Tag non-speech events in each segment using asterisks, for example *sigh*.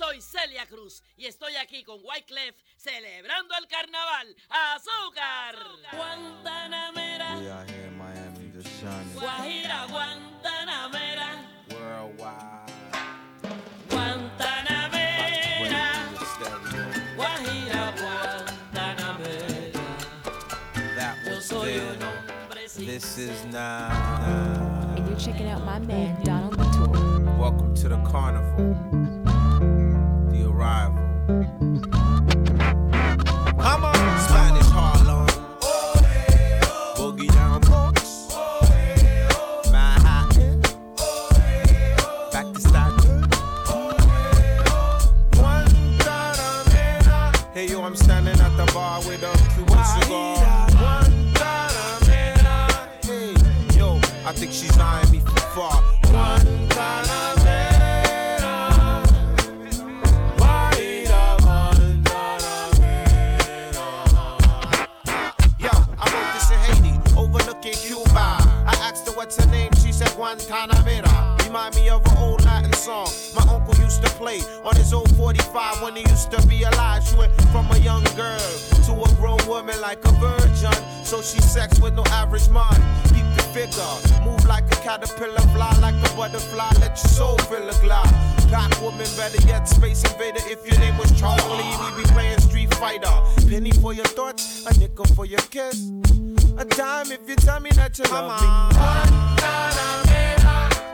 soy Celia Cruz y estoy aquí con Wyclef celebrando el carnaval. ¡Azúcar! Guantanamera. We out here in Miami just shining. Guajira, Guantanamera. Worldwide. Guantanamera. Guajira, Guantanamera. That Yo soy un hombre sin This is now. and you're checking out my man Donald Latour. Welcome to the carnival. Remind me of an old Latin song my uncle used to play on his old 45 when he used to be alive. She went from a young girl to a grown woman like a virgin. So she sex with no average man. The figure, move like a caterpillar, fly like a butterfly, let your soul fill a glide. Pack woman, better yet, space invader. If your name was Charlie, we be playing Street Fighter. Penny for your thoughts, a nickel for your kiss. A dime if you tell me that you love me.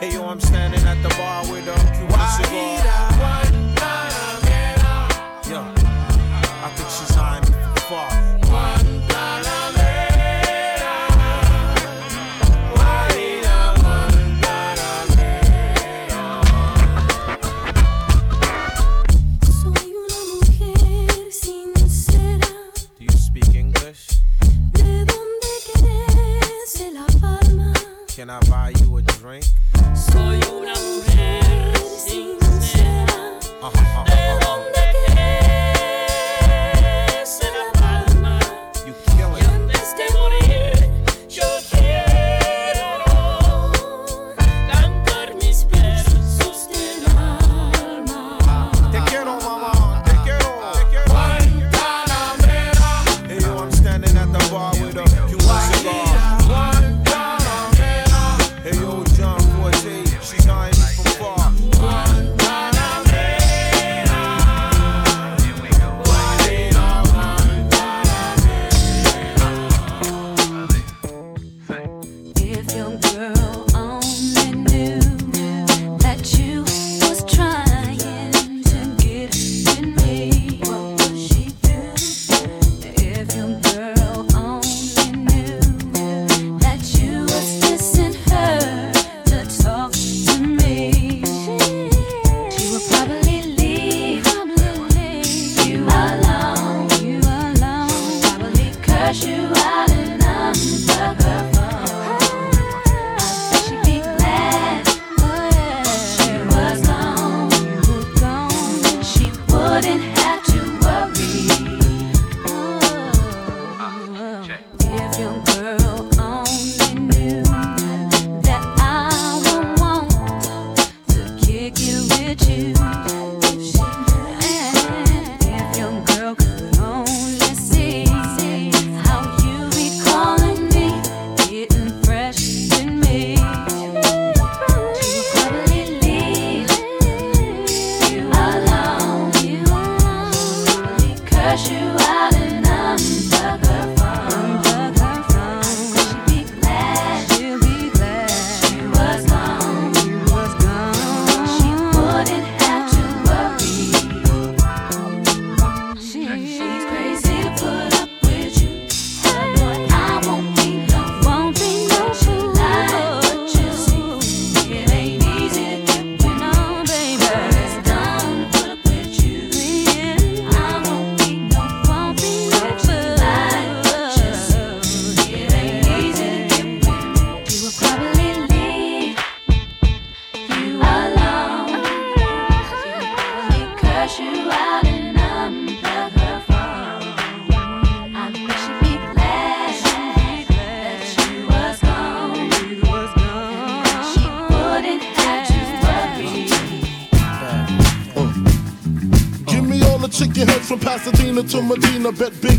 Hey yo, I'm standing at the bar with a Cuban cigar. Yo, I think she's eyeing me from far. Can I buy you a drink?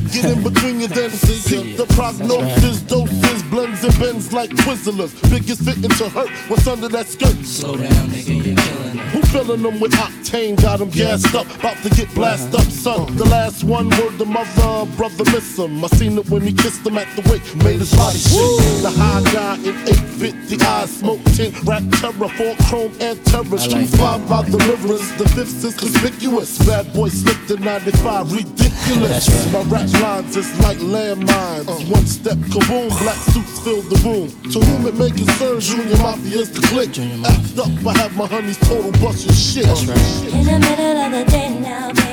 Get in between your then see the prognosis. Doses, blends and bends like Twizzlers. Biggest fitting to hurt. What's under that skirt? Slow down, nigga, you're killing. Who filling them with octane? Got them gassed up, about to get blasted up, son. The last one word the mother, brother miss him. I seen it when he kissed him at the wake, made his body shake. The high guy in 850 eyes, smoke tint, rap terror, four chrome and terror. Street five by the rivers, the fifth is conspicuous. Bad boy slipped in 95, ridiculous. My rap lines is like landmines. Uh. One step, kaboom, black suits fill the room. To whom it may concern, Junior Mafia's the click. Act up, I have my honeys total busting shit. Right. In the middle of the day now,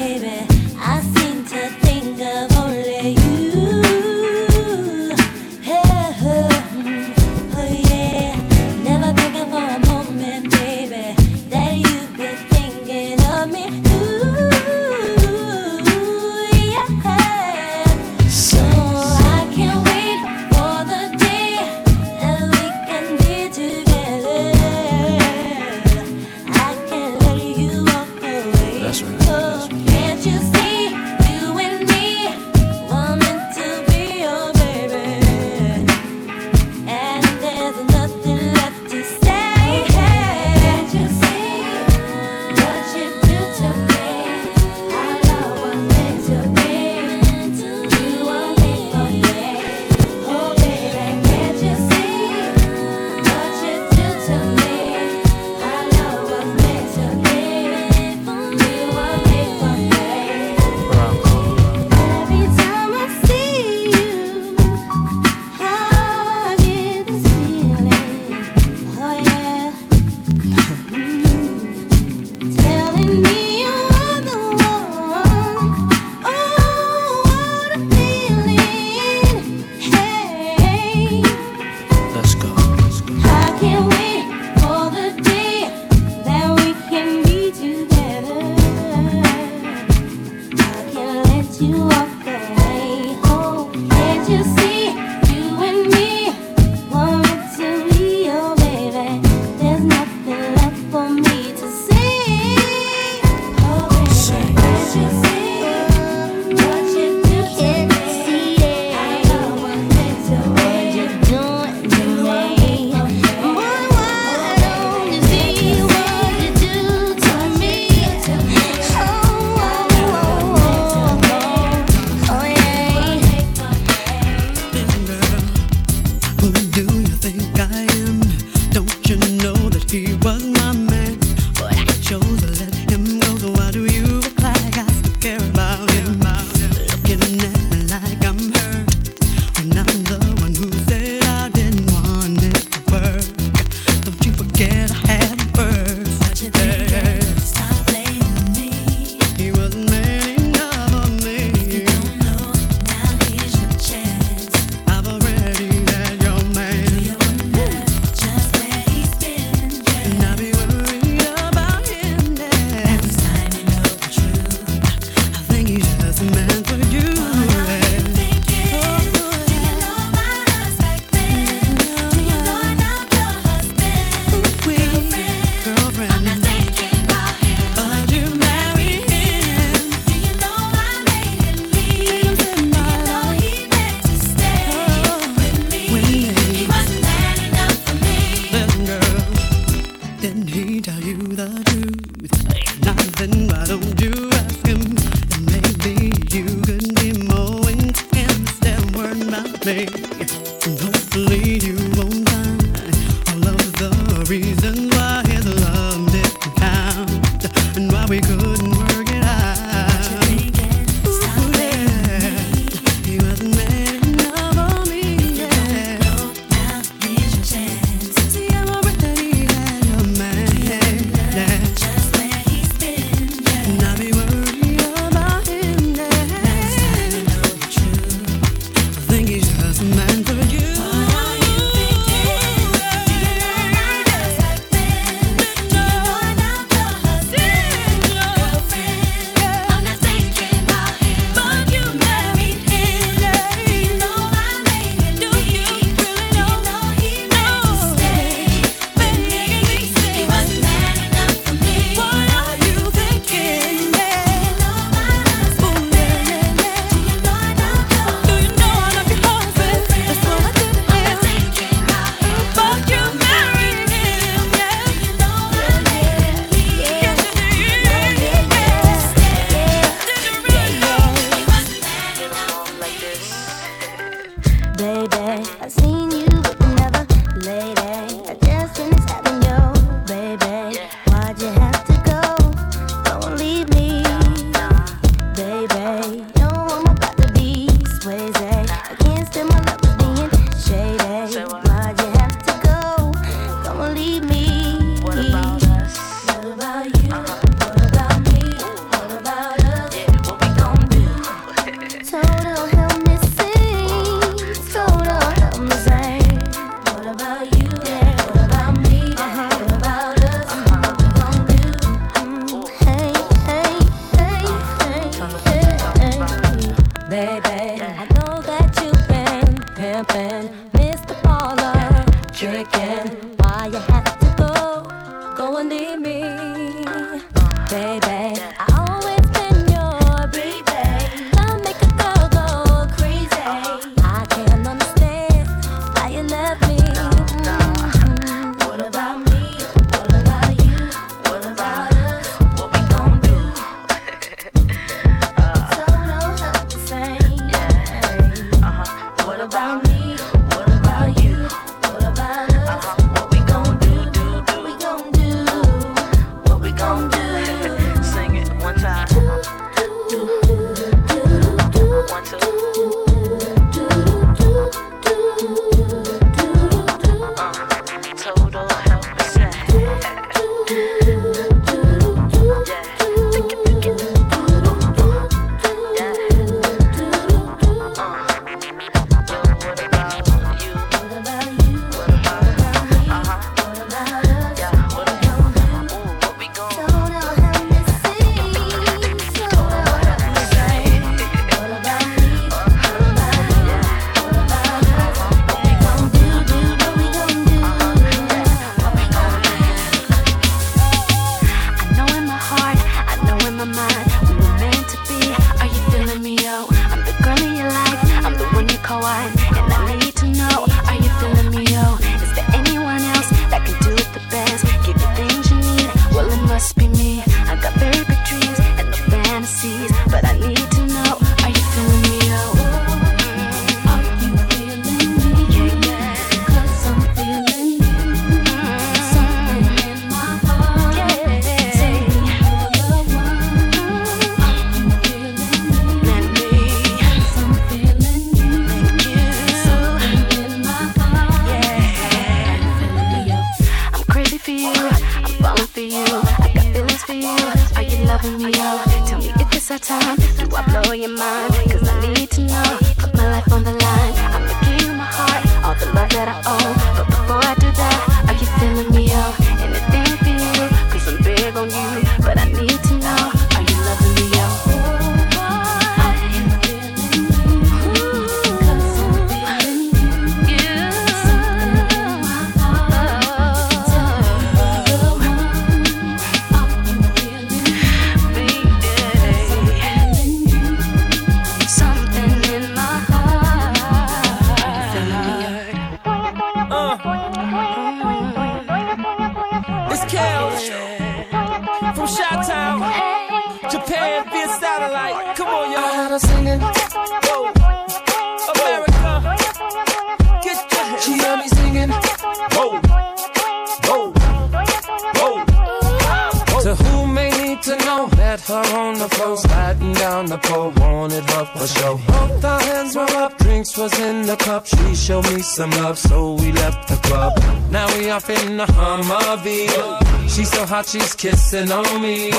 need some love, so we left the club. Now we off in the Humvee. She's so hot, she's kissing on me.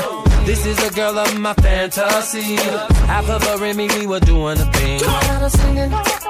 This is a girl of my fantasy. Half of her and me, we were doing a thing. Got her singing.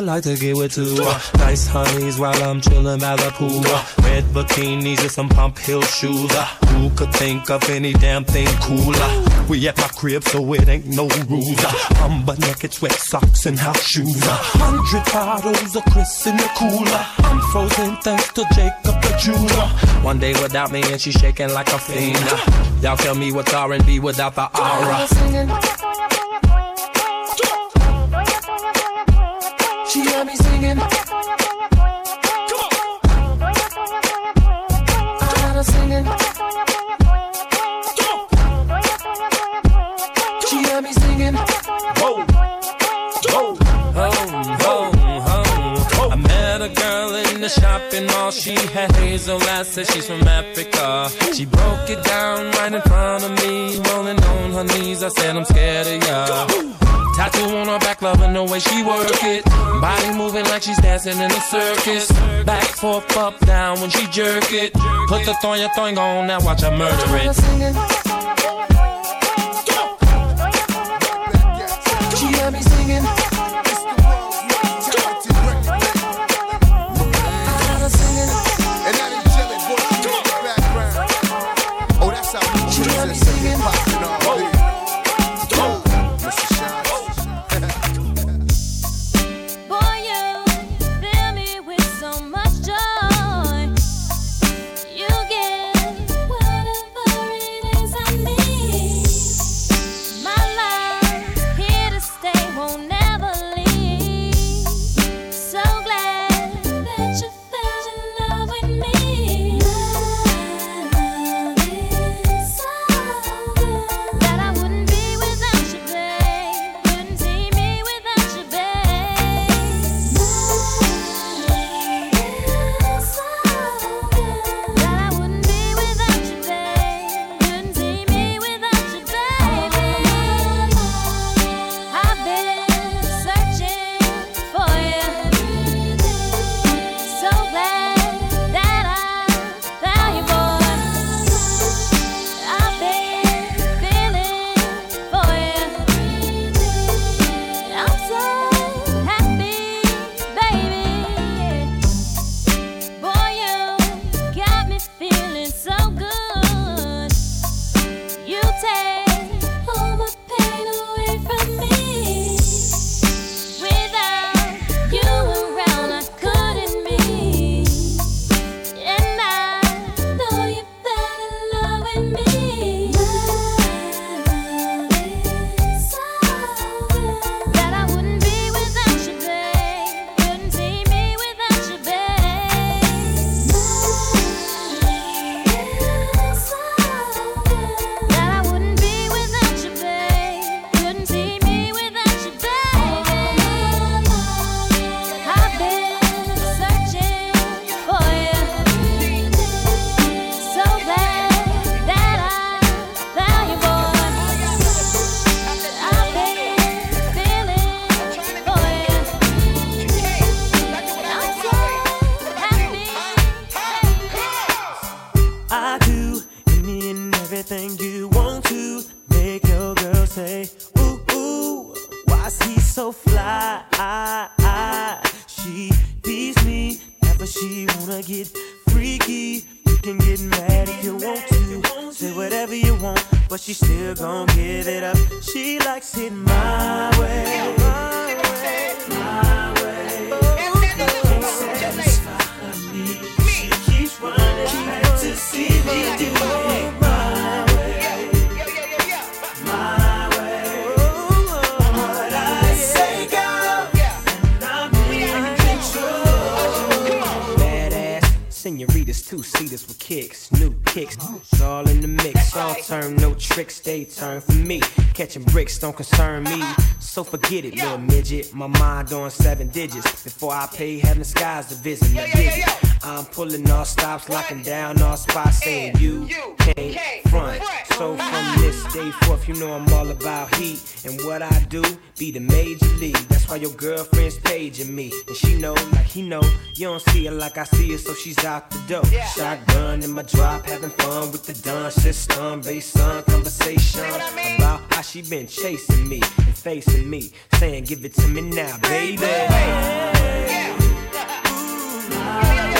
would like to get with two. Uh, nice honeys while I'm chillin' by the pool. Uh, red bikinis and some pump heel shoes. Uh, who could think of any damn thing cooler? We at my crib, so it ain't no rules. Uh, I'm but naked, sweat socks and house shoes. Hundred bottles of Chris in the cooler. I'm frozen thanks to Jacob the jeweler. One day without me and she shaking like a fiend. Y'all tell me what's R&B without the aura. you hear me singing. and all she had hazel eyes, said she's from Africa. She broke it down right in front of me, rolling on her knees. I said, I'm scared of ya. Tattoo on her back, loving the way she work it. Body moving like she's dancing in a circus. Back, forth, up, down when she jerk it. Put the thong, your thong on, now watch her murder it. Don't concern me, so forget it, little midget. My mind on seven digits before I pay heaven skies to visit the visit. I'm pulling all stops, locking down all spots, saying you can't front. So from this day forth, you know I'm all about heat and what I do. Be the major league. That's why your girlfriend's paging me, and she know like he know. You don't see her like I see her, so she's out the door. Shotgun in my drop, having fun with the done system. Based on conversation about how she been chasing me and facing me, saying give it to me now, baby. Can't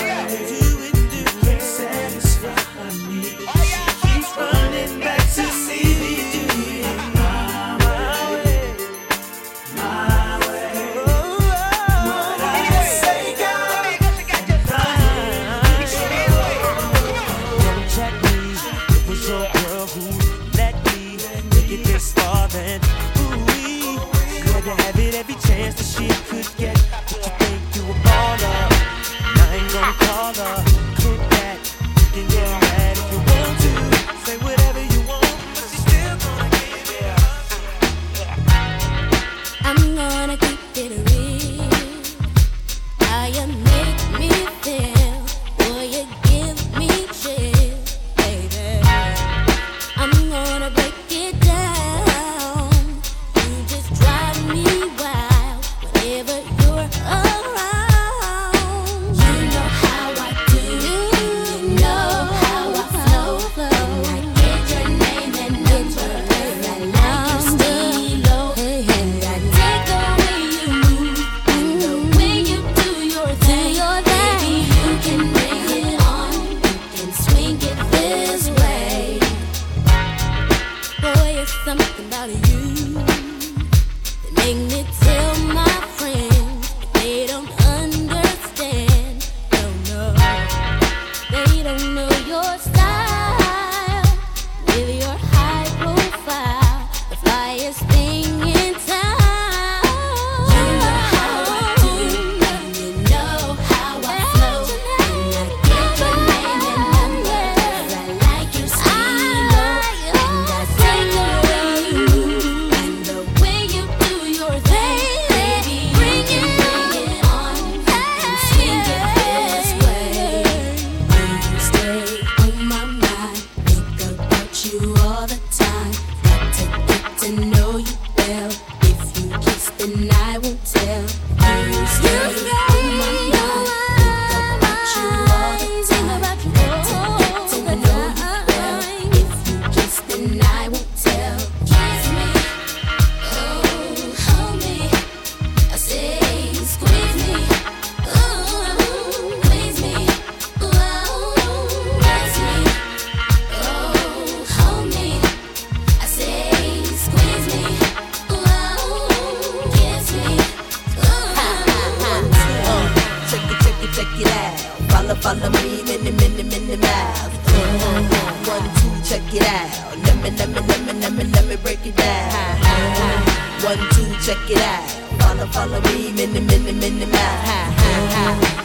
One, two, check it out. Follow, follow me, many, many, many miles.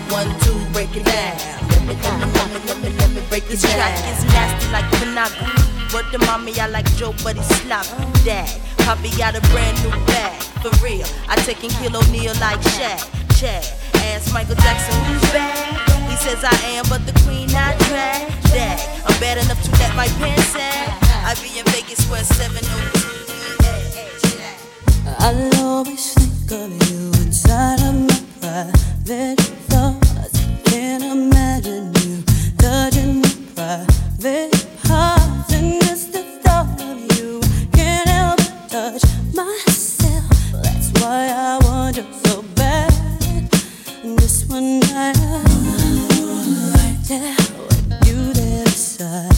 One, two, break it down. Let me, let me, let me, let me, let me break it This track is nasty like Panaga. Word to mommy, I like Joe, but he's sloppy. Dad, Poppy got a brand new bag. For real, I take and kill O'Neal like Shaq. Chad, ask Michael Jackson who's bad. He says I am, but the queen I drag. Dad, I'm bad enough to let my pants sag. I be in Vegas where 702. I'll always think of you inside of my private thoughts. Can't imagine you touching my private parts, and just the thought of you can't help but touch myself. That's why I want you so bad. And one night, I, with you there beside.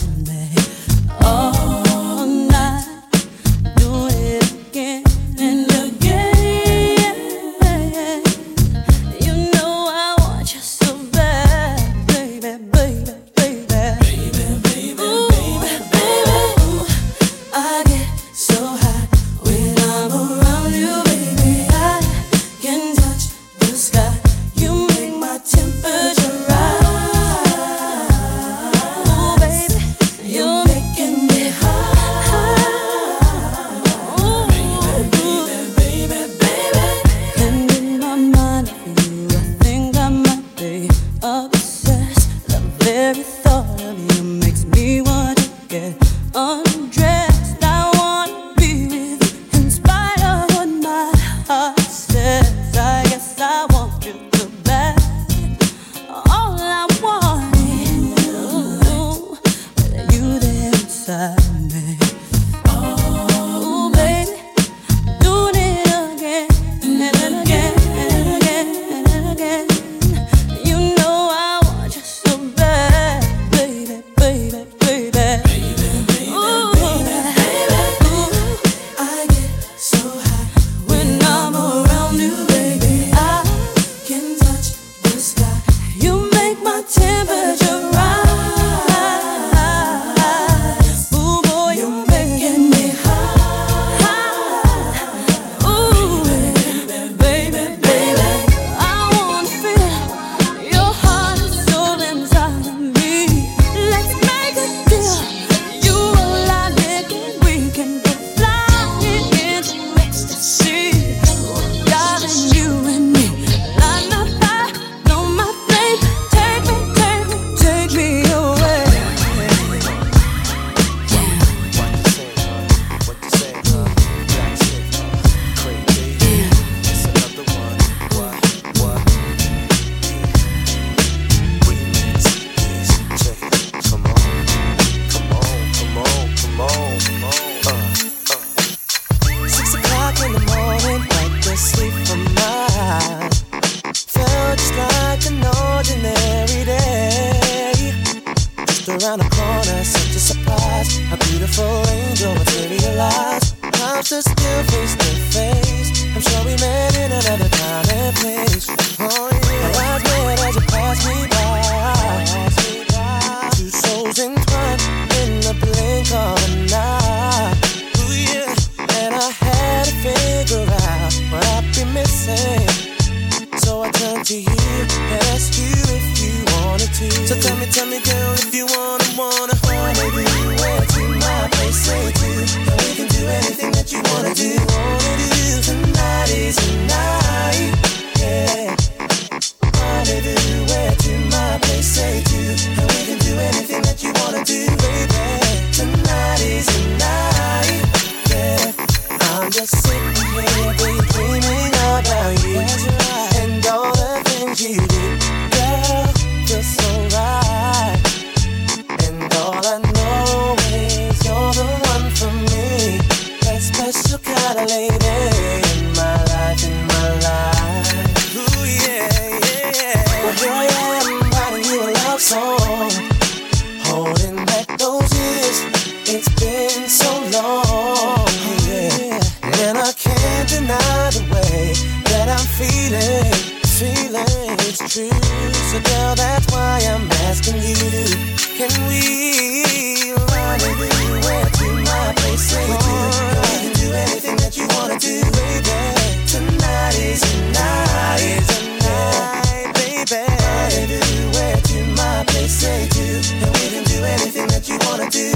And we can do anything that you wanna do.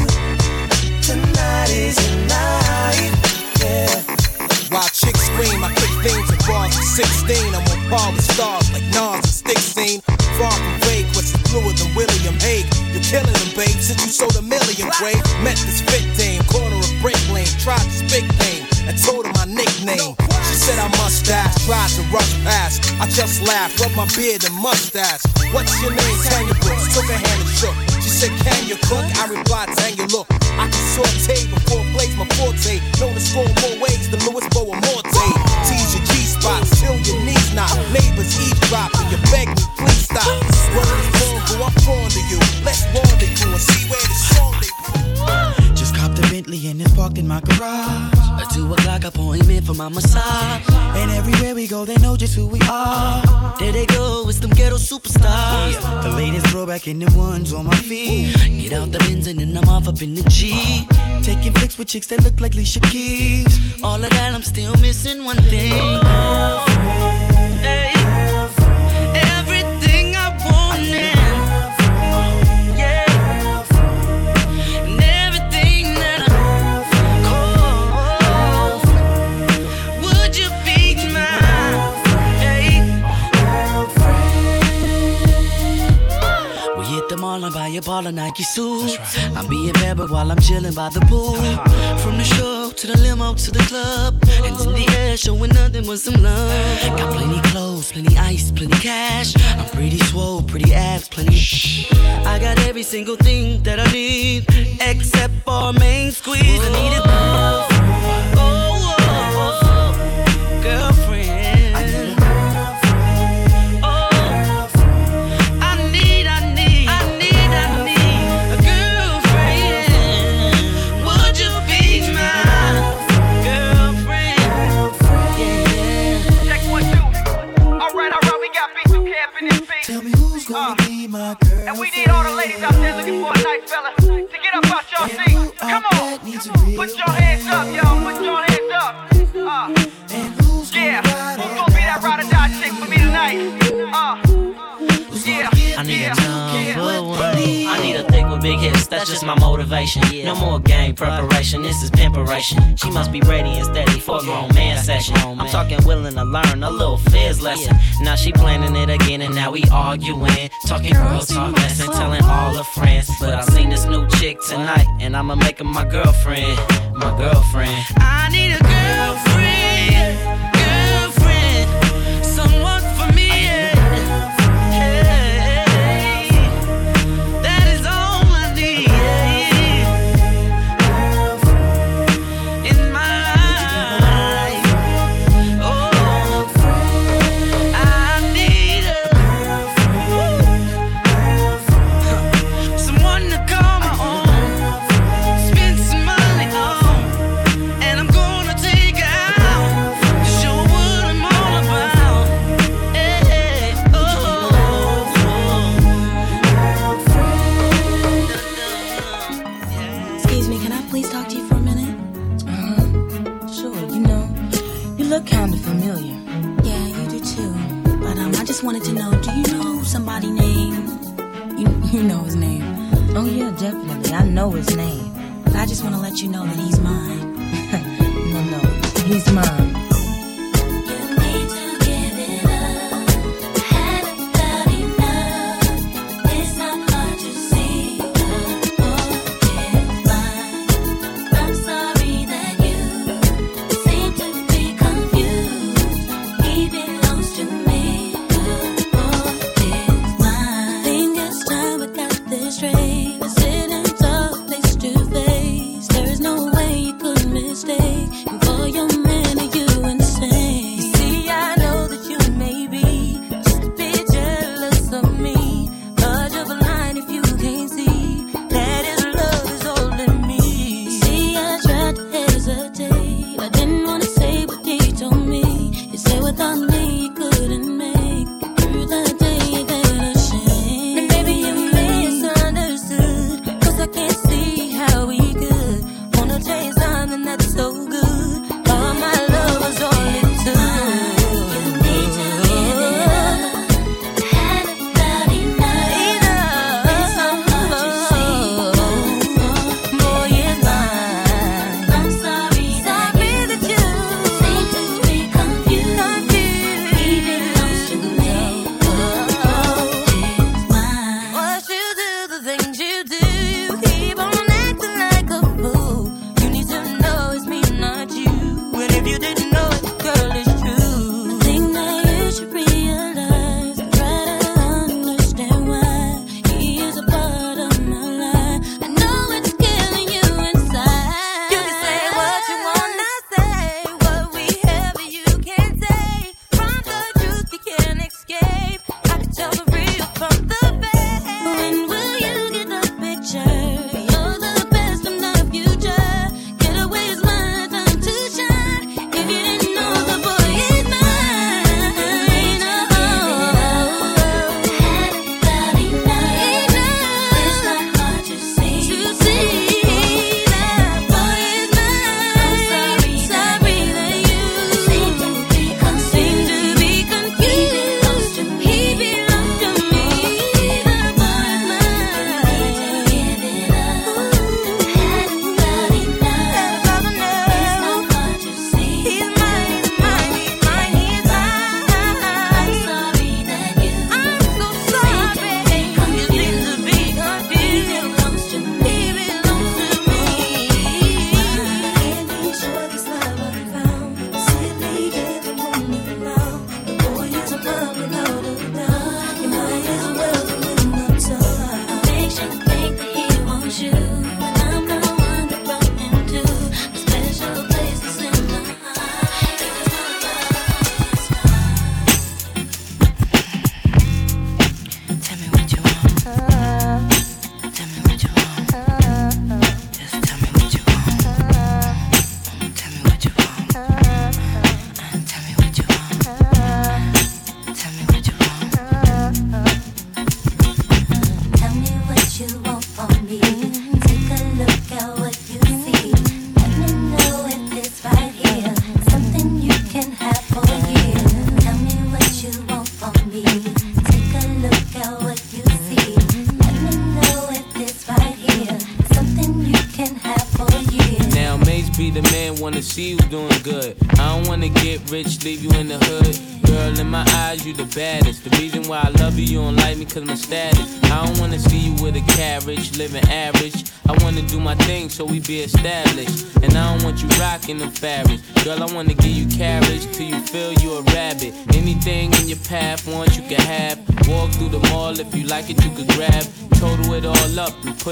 Tonight is the night, yeah. While chicks scream, I kick things of 16. I'm on par with stars like Nas and Stick Scene. Far from vague, what's the bluer than William Hague? You're killing them, babe, since you sold a million, Gray. Met this fit dame, corner of Brick Lane. Tried to speak name, tried to rush past. I just laughed, rubbed my beard and mustache. What's your name? Tanya Brooks. Took her hand and shook. She said, Can you cook? I replied, Tanya, look, I can saute before blaze my forte. Known to score more ways than Louis Boa Morte. Tease your G spots till your knees knock. Neighbors eavesdrop and you beg me, please stop. Word is born, go I'm fond of you. Let's rendezvous and see where this song Bentley and it's parked in my garage. A two o'clock appointment for my massage. And everywhere we go, they know just who we are. There they go, it's them ghetto superstars. The latest throwback in the ones on my feet. Get out the Benz and then I'm off up in the G. Taking pics with chicks that look like Alicia Keys. All of that, I'm still missing one thing. Hey. Mall and buy a ball of Nike suit. I'm being married while I'm chilling by the pool. Uh-huh. From the show to the limo to the club. Hands in the air, showing nothing but some love. Got plenty clothes, plenty ice, plenty cash. I'm pretty swole, pretty abs, plenty. I got every single thing that I need, except for main squeeze. I need a girlfriend. That's just my motivation. No more game preparation, this is pimperation. She must be ready and steady for a grown man session. I'm talking willing to learn a little fizz lesson. Now she planning it again and now we arguing. Talking girl talk lesson, telling all her friends. But I seen this new chick tonight and I'ma make her my girlfriend. My girlfriend. I need a girlfriend, know his name. I just want to let you know that he's mine. *laughs* no, no, he's mine.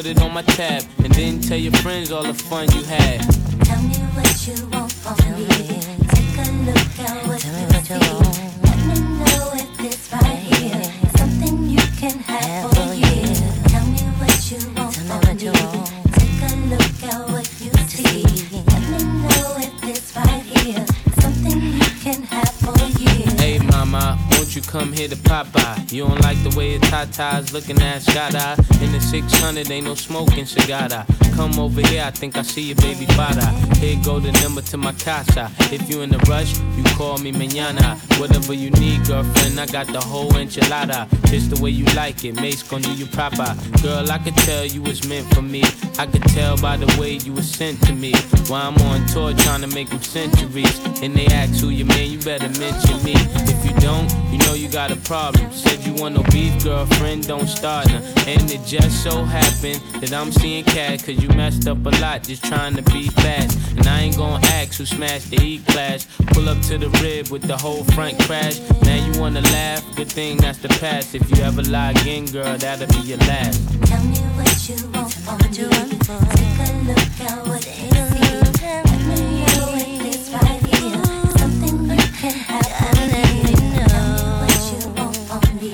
It on my tab. And then tell your friends all the fun cigar. Come over here, I think I see your baby father. Here go the number to my casa. If you in a rush, you call me mañana. Whatever you need, girlfriend, I got the whole enchilada. Just the way you like it, Mase gon' do you proper. Girl, I could tell you was meant for me. I could tell by the way you was sent to me. While I'm on tour trying to make them centuries. And they ask who you man, you better mention me. If you don't, you know you got a problem. Said you want no beef, girlfriend, don't start now. And it just so happened that I'm seeing cat, cause you messed up a lot just trying to be fast. And I ain't gonna ask who smashed the E class. Pull up to the rib with the whole front crash. Now you wanna laugh, good thing that's the past. If you ever lie again, girl, that'll be your last. Tell me what you want from me. Take a look at what you see. Let me know if this right here is something you can have for me. Tell me what you want from me.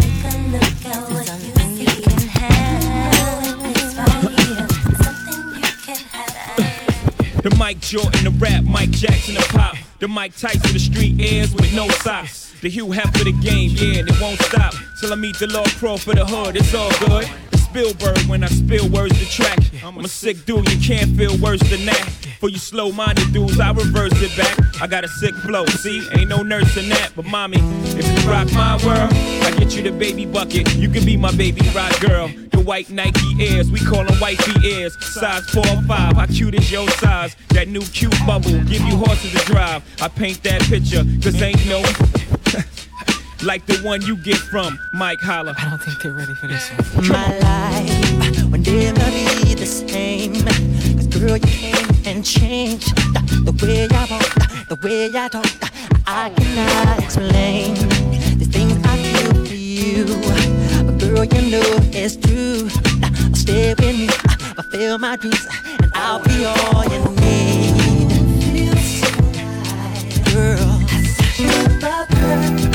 Take a look at what you see. Let me know if this right here is something you can have. The Mike Jordan, the rap, Mike Jackson, the pop. The Mike Tyson, the street airs with no socks. The Hugh Hef of the game, yeah, and it won't stop. Till I meet the Lord Pro for the hood, it's all good. Spielberg when I spill words to track. I'm a sick dude, you can't feel worse than that. For you slow minded dudes, I reverse it back. I got a sick flow, see, ain't no nurse in that. But mommy, if you rock my world, I get you the baby bucket. You can be my baby rock girl. The white Nike Airs, we call them wifey ears. Size 4 or 5, how cute is your size? That new cute bubble, give you horses to drive. I paint that picture, cause ain't no. Like the one you get from Mike Holler. I don't think they're ready for this one. My life will never be the same. Cause girl, you came and changed the, the way I walk, the way I talk. I cannot explain the things I feel for you. But girl, you know it's true. Stay with me, fulfill my dreams, and I'll be all you need. Girl, you're the perfect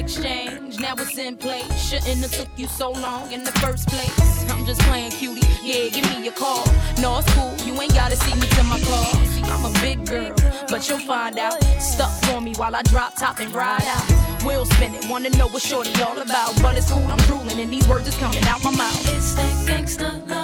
exchange. Now it's in play. Shouldn't have took you so long in the first place. I'm just playing cutie. Yeah, give me a call. No, it's cool. You ain't gotta see me till my car. I'm a big girl, but you'll find out. Stuck for me while I drop top and ride out. Will spin it, wanna know what shorty all about. But it's cool, I'm drooling, and these words is coming out my mouth. It's that gangsta love.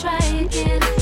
try again.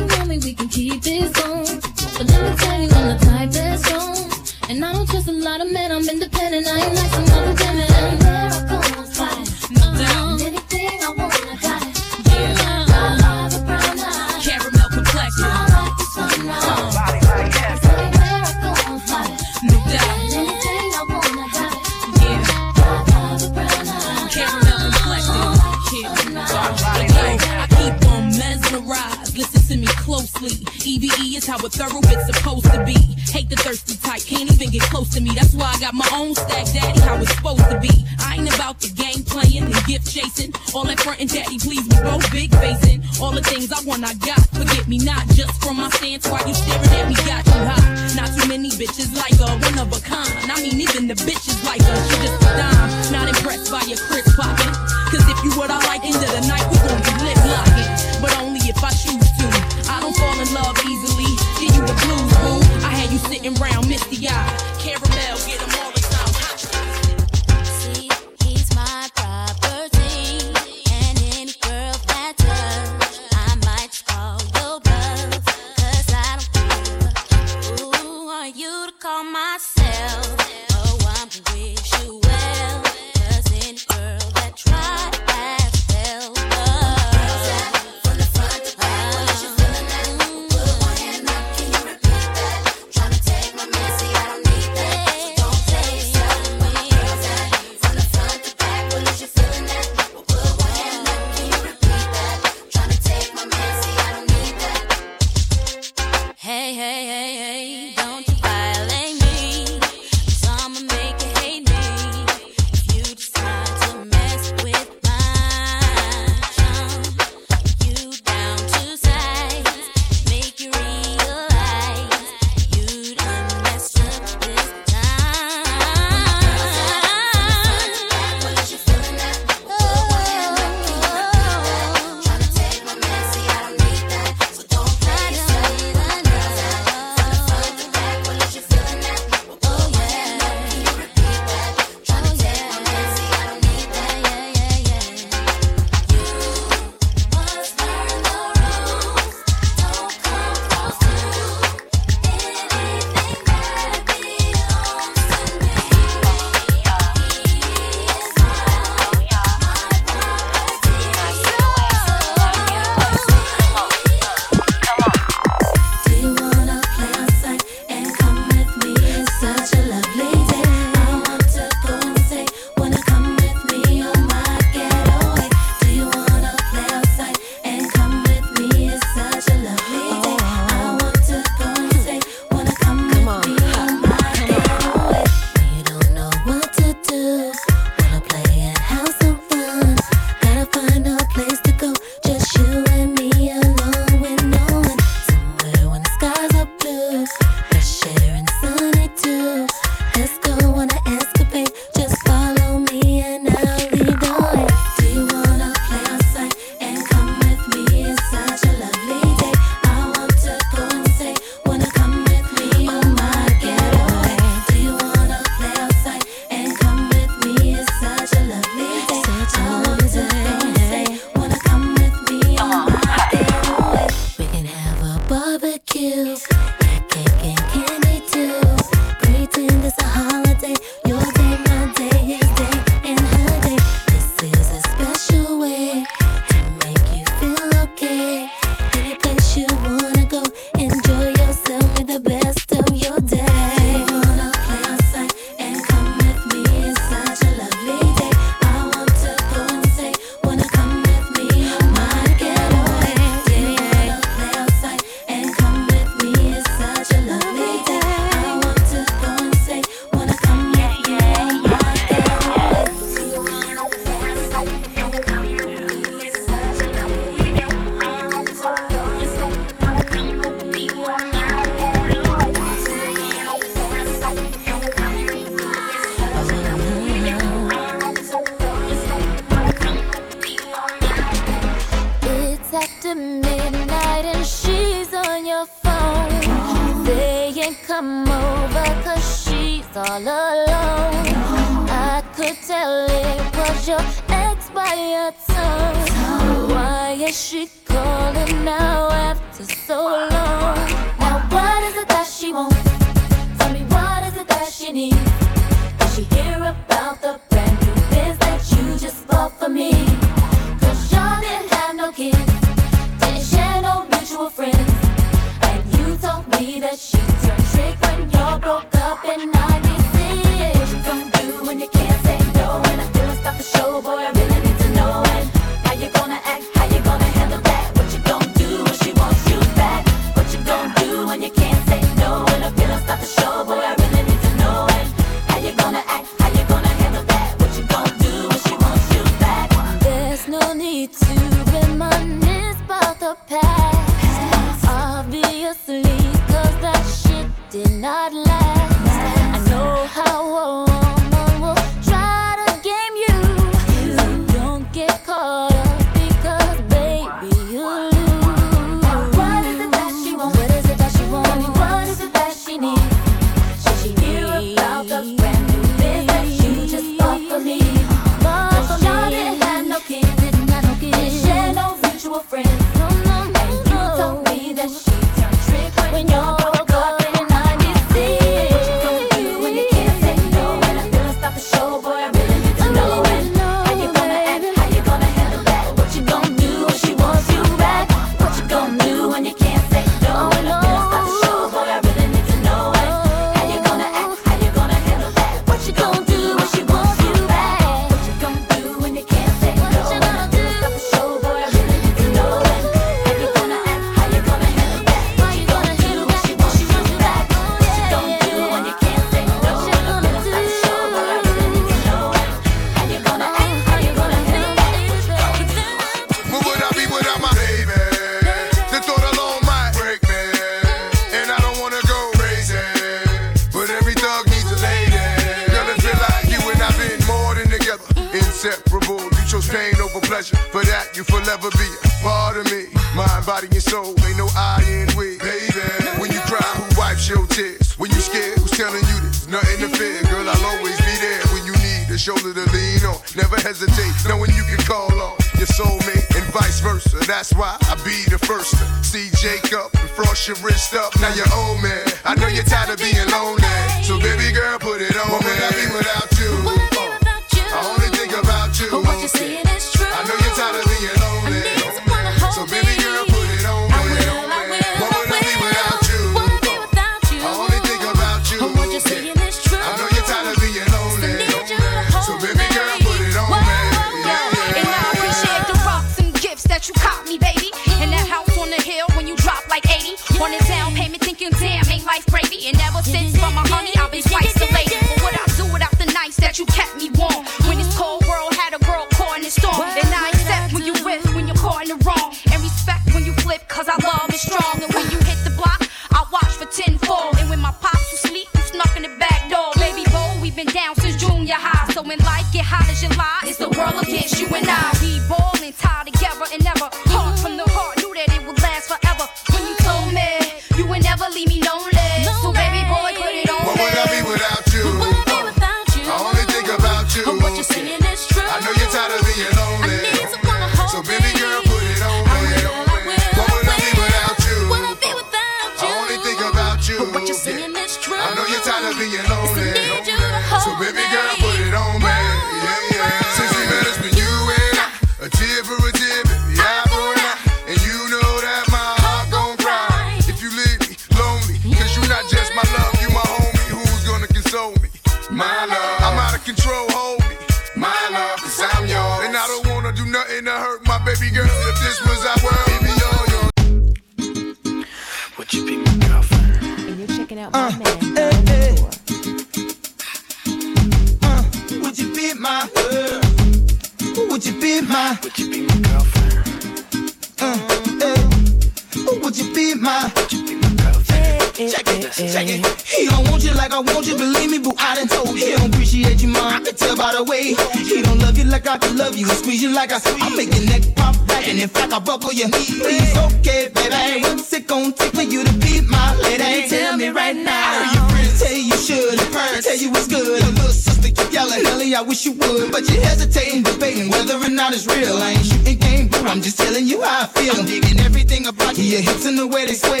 you like a I make your neck pop back and in fact I buckle your knees. Please, okay, baby, what's it gonna take for you to be my lady? Tell me right now. Are you friends tell you you should? Parents tell you it's good. Your little sister keep yelling, Ellie, I wish you would, but you're hesitating, debating whether or not it's real. I ain't shooting game, boo. I'm just telling you how I feel. I'm digging everything about you. Your hips and the way they sway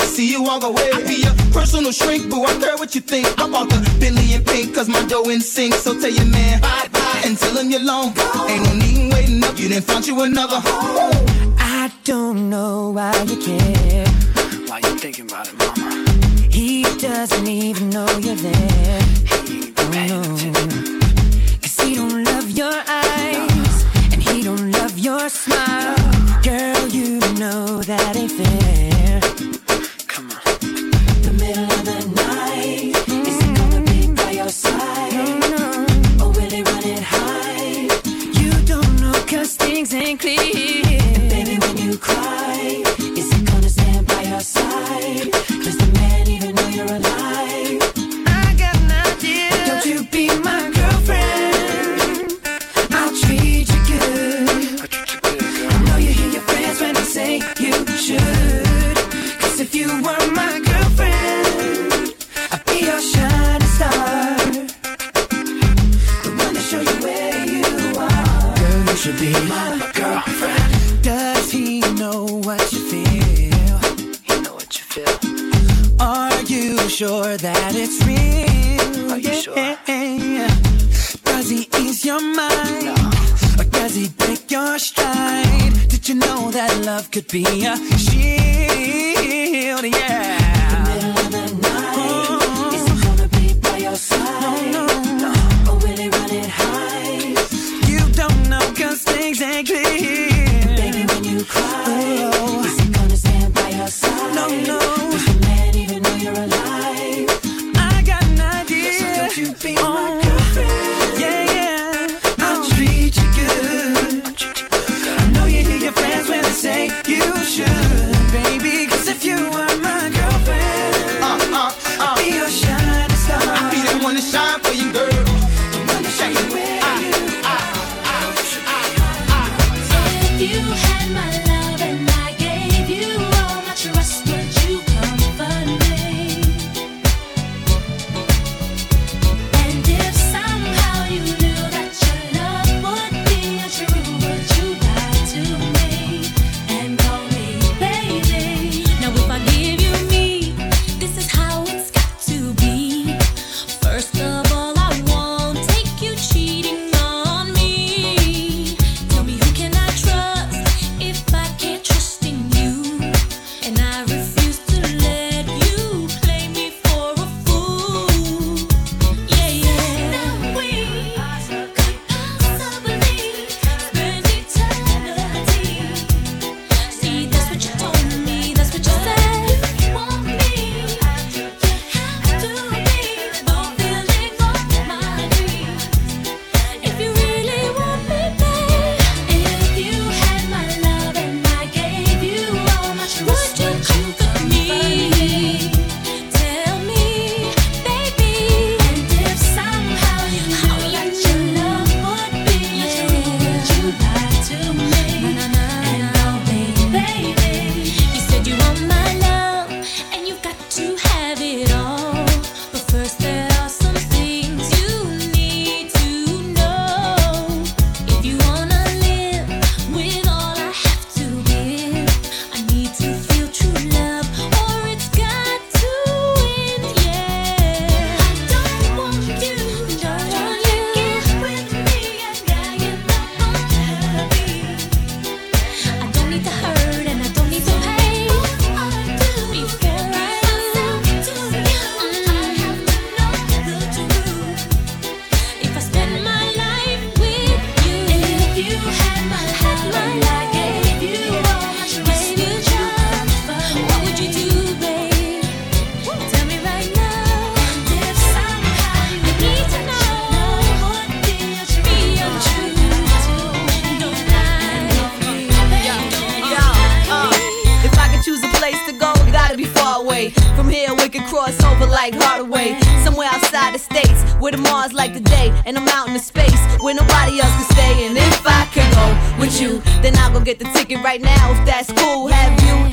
I see you walk away, I be your personal shrink, boo. I care what you think. I bought the Bentley and pink, cause my dough in sync. So tell your man, bye bye, and tell him you're long. Ain't no need waiting up, you didn't find you another home. I don't know why you care. Why you thinking about it, mama? He doesn't even know you're there. He ain't paying oh, no. Cause he don't love your eyes, no. and he don't love your smile. No. Girl, you know that ain't fair. novinha.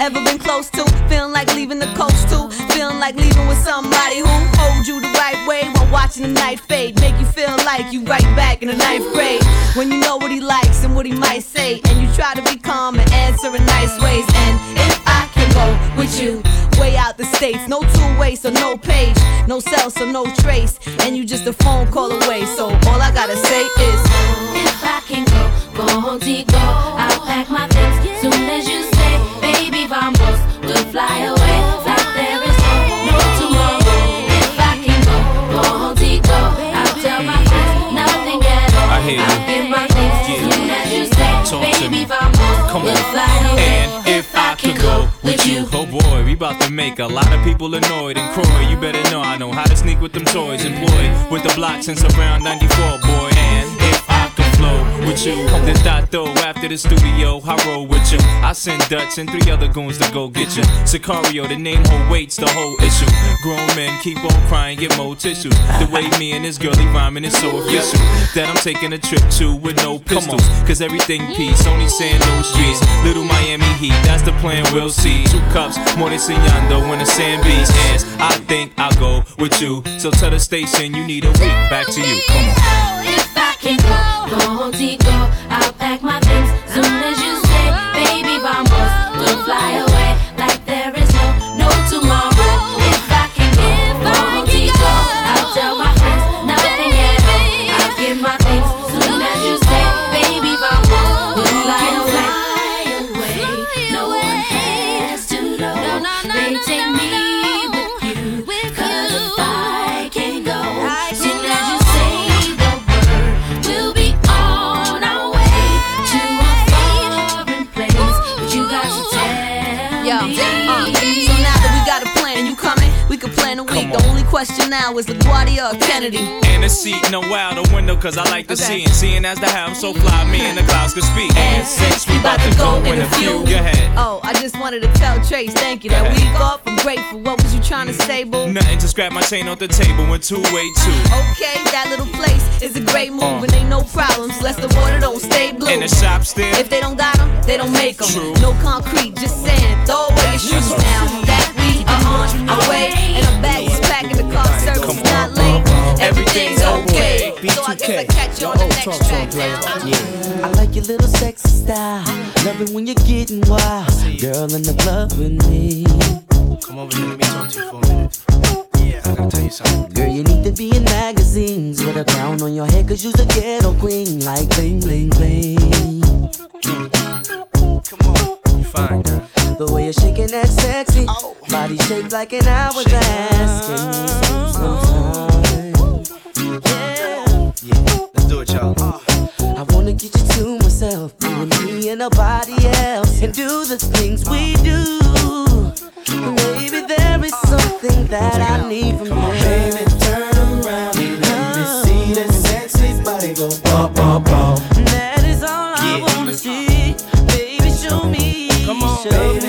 Ever been close to feeling like leaving the coast too? Feeling like leaving with somebody who hold you the right way while watching the night fade, make you feel like you right back in the ninth grade. When you know what he likes and what he might say, and you try to be calm and answer in nice ways. And if I can go with you, way out the states, no two way, so no page, no cell, so no trace, and you just a phone call away. So all I gotta say is, If I can go, go contigo, I'll pack my a lot of people annoyed. And Croy, you better know I know how to sneak with them toys. Employed with the blocks since around 94, boy. With you, then dot though after the studio, I roll with you. I send Dutch and three other goons to go get you. Sicario, the name whole weights the whole issue. Grown men keep on crying, get more tissues. The way me and this girlie rhyming is so official that I'm taking a trip to with no pistols. Cause everything peace, only saying no streets. Little Miami Heat, that's the plan, we'll see. Two cups, more than enseñando when the sand beats ends. I think I'll go with you. So tell the station you need a week. Back to you, come on. Can go, go contigo, I'll pack my things question now is LaGuardia or Kennedy. And a seat, no out the window, cause I like to see. And seeing as the have so fly, me and the clouds can speak. And since we about to go in a few, go ahead. Oh, I just wanted to tell Trace, thank you. That week off, I'm grateful. What was you trying to say, boo? Nothing to scrap my chain off the table in two way two. Okay, that little place is a great move and ain't no problems. Less the water don't stay blue. In the shop still. If they don't got them, they don't make them. True. No concrete, just sand. Throw away your shoes now. That we are on our way. And our bags car service not late. Everything's okay. So I guess I catch you on the next track now. Yeah. I like your little sexy style. Love it when you're getting wild. Girl in the club with me. Come over here, let me talk to you for a minute. Yeah, I gotta tell you something. Girl, you need to be in magazines with a crown on your head, cause you's a ghetto queen. Like bling, bling, bling. Come on, you fine, girl. The way you're shaking that sexy oh. body shaped like an hourglass. Give me some, some time. Yeah, let's do it, y'all. Uh. I wanna get you to myself, you and me and nobody else, and do the things we do. Maybe there is something that I need from you. Baby, turn around and let me see that sexy body go bum, bum, bum. That is all I wanna see. Baby, show me. Come on, show baby, me.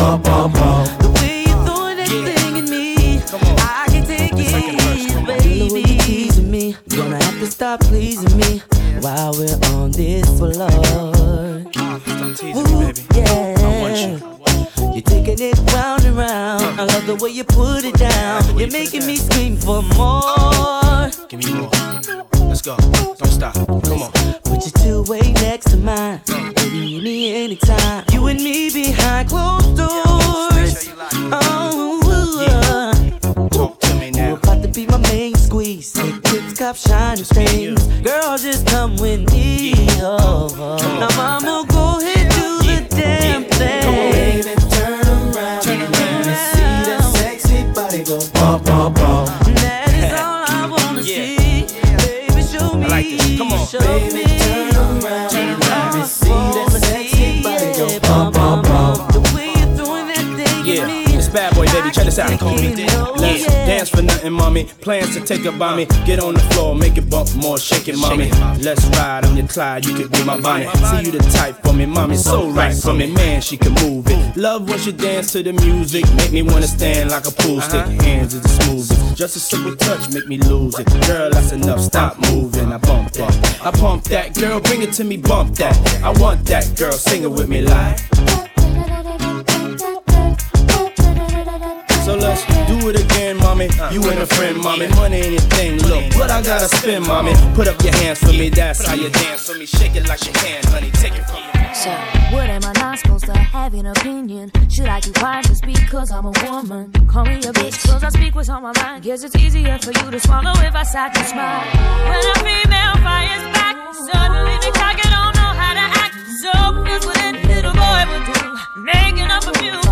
Bum, bum, bum. The way you're throwing that thing at me, I can take it, baby. You're teasing me, gonna have to stop pleasing me while we're on this floor. Ooh, yeah. You're taking it round and round. I love the way you put it down. You're making me scream for more. Give me more. Let's go. Don't stop. Come on. Put your two way next to mine. Baby, me anytime. You and me behind closed doors. Oh, oh, oh, Talk to me now. you now. about to be my main squeeze. Take tips, cop shiny things. Girl, just come with me. Oh, now, mama, go ahead, do the damn thing. Come on, Baby, turn around and let me see that sexy body go bum, bum, bum. Show me. Bad boy, baby. Check this out. how Kobe did. Let's dance for nothing, mommy. Plans to take by me. Get on the floor, make it bump more, shake it, mommy. Let's ride on your Clyde, you could be my Bonnie. See you the type for me, mommy. So right for me, man, she can move it. Love when she dance to the music. Make me wanna stand like a pool stick. Hands is the smoothest. Just a simple touch, make me lose it. Girl, that's enough. Stop moving. I bump that. I pump that. Girl, bring it to me, bump that. I want that girl, sing it with me like. Do it again, mommy. You and a friend, mommy. Money ain't a thing, look. But I gotta spend, mommy. Put up your hands for me, that's how you dance for me. Shake it like you can, honey. Take it from me. So, what am I not supposed to have an opinion? Should I keep quiet just because I'm a woman? Call me a bitch cause I speak what's on my mind. Guess it's easier for you to swallow if I sat and smile. When a female fires back, suddenly the cocky don't know how to act. So, here's what any little boy would do. Making up a few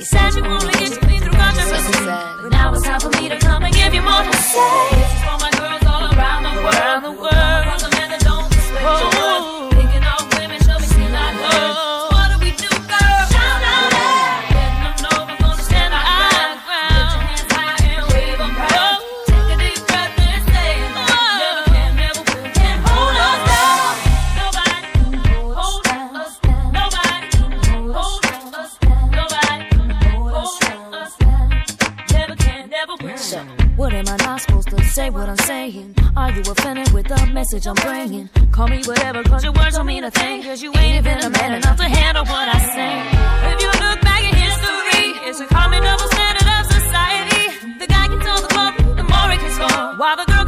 He said you only get to me through controversy. But now it's time for me to come and give you more to say. For my girls all around the world. Around the world. You offended with the message I'm bringing? Call me whatever, cause your words don't mean a thing. Cause you ain't even a man enough to handle what I say. If you look back at history, it's a common double standard of society. The guy can tell the club, the more he can score. While the girl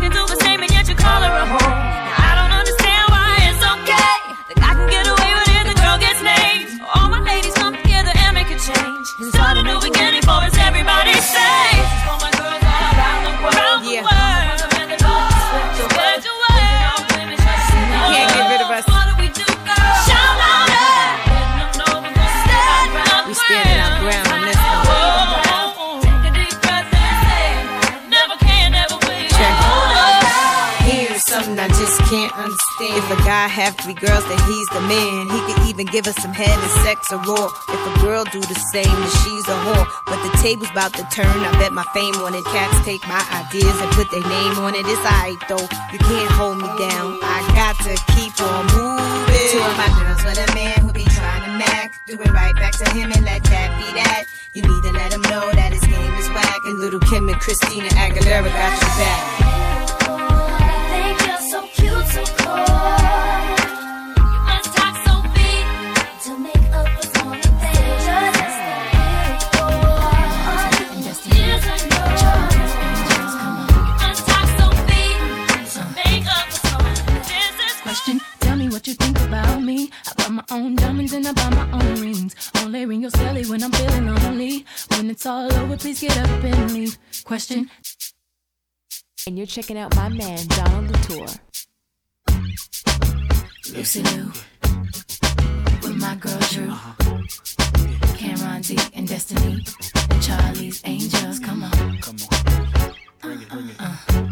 can't understand. If a guy have three girls, then he's the man. He could even give us some head and sex or raw. If a girl do the same, then she's a whore. But the table's about to turn. I bet my fame on it. Cats take my ideas and put their name on it. It's alright though. You can't hold me down. I got to keep on moving. Two of my girls with a man who be trying to mac. Do it right back to him and let that be that. You need to let him know that his game is whack. And Lil' Kim and Christina Aguilera got your back. Checking out my man, Donald Lauture. Lucy Liu, with my girl Drew, uh-huh. Cameron D and Destiny, and Charlie's Angels. Come on, come on, bring it, bring it. Uh-uh.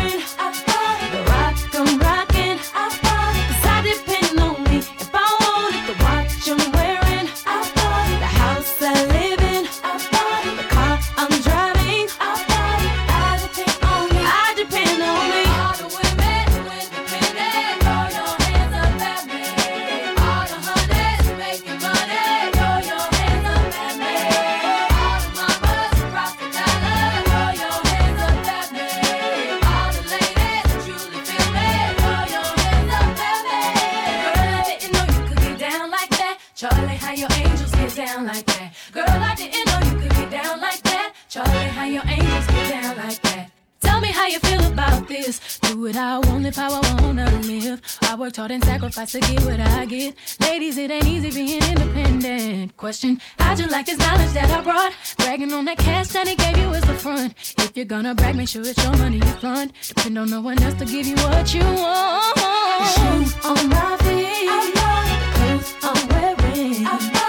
worked hard and sacrificed to get what I get. Ladies, it ain't easy being independent. Question, how'd you like this knowledge that I brought? Bragging on that cash that he gave you is the front. If you're gonna brag, make sure it's your money you fund. Depend on no one else to give you what you want. Shoes on my feet, clothes I'm wearing,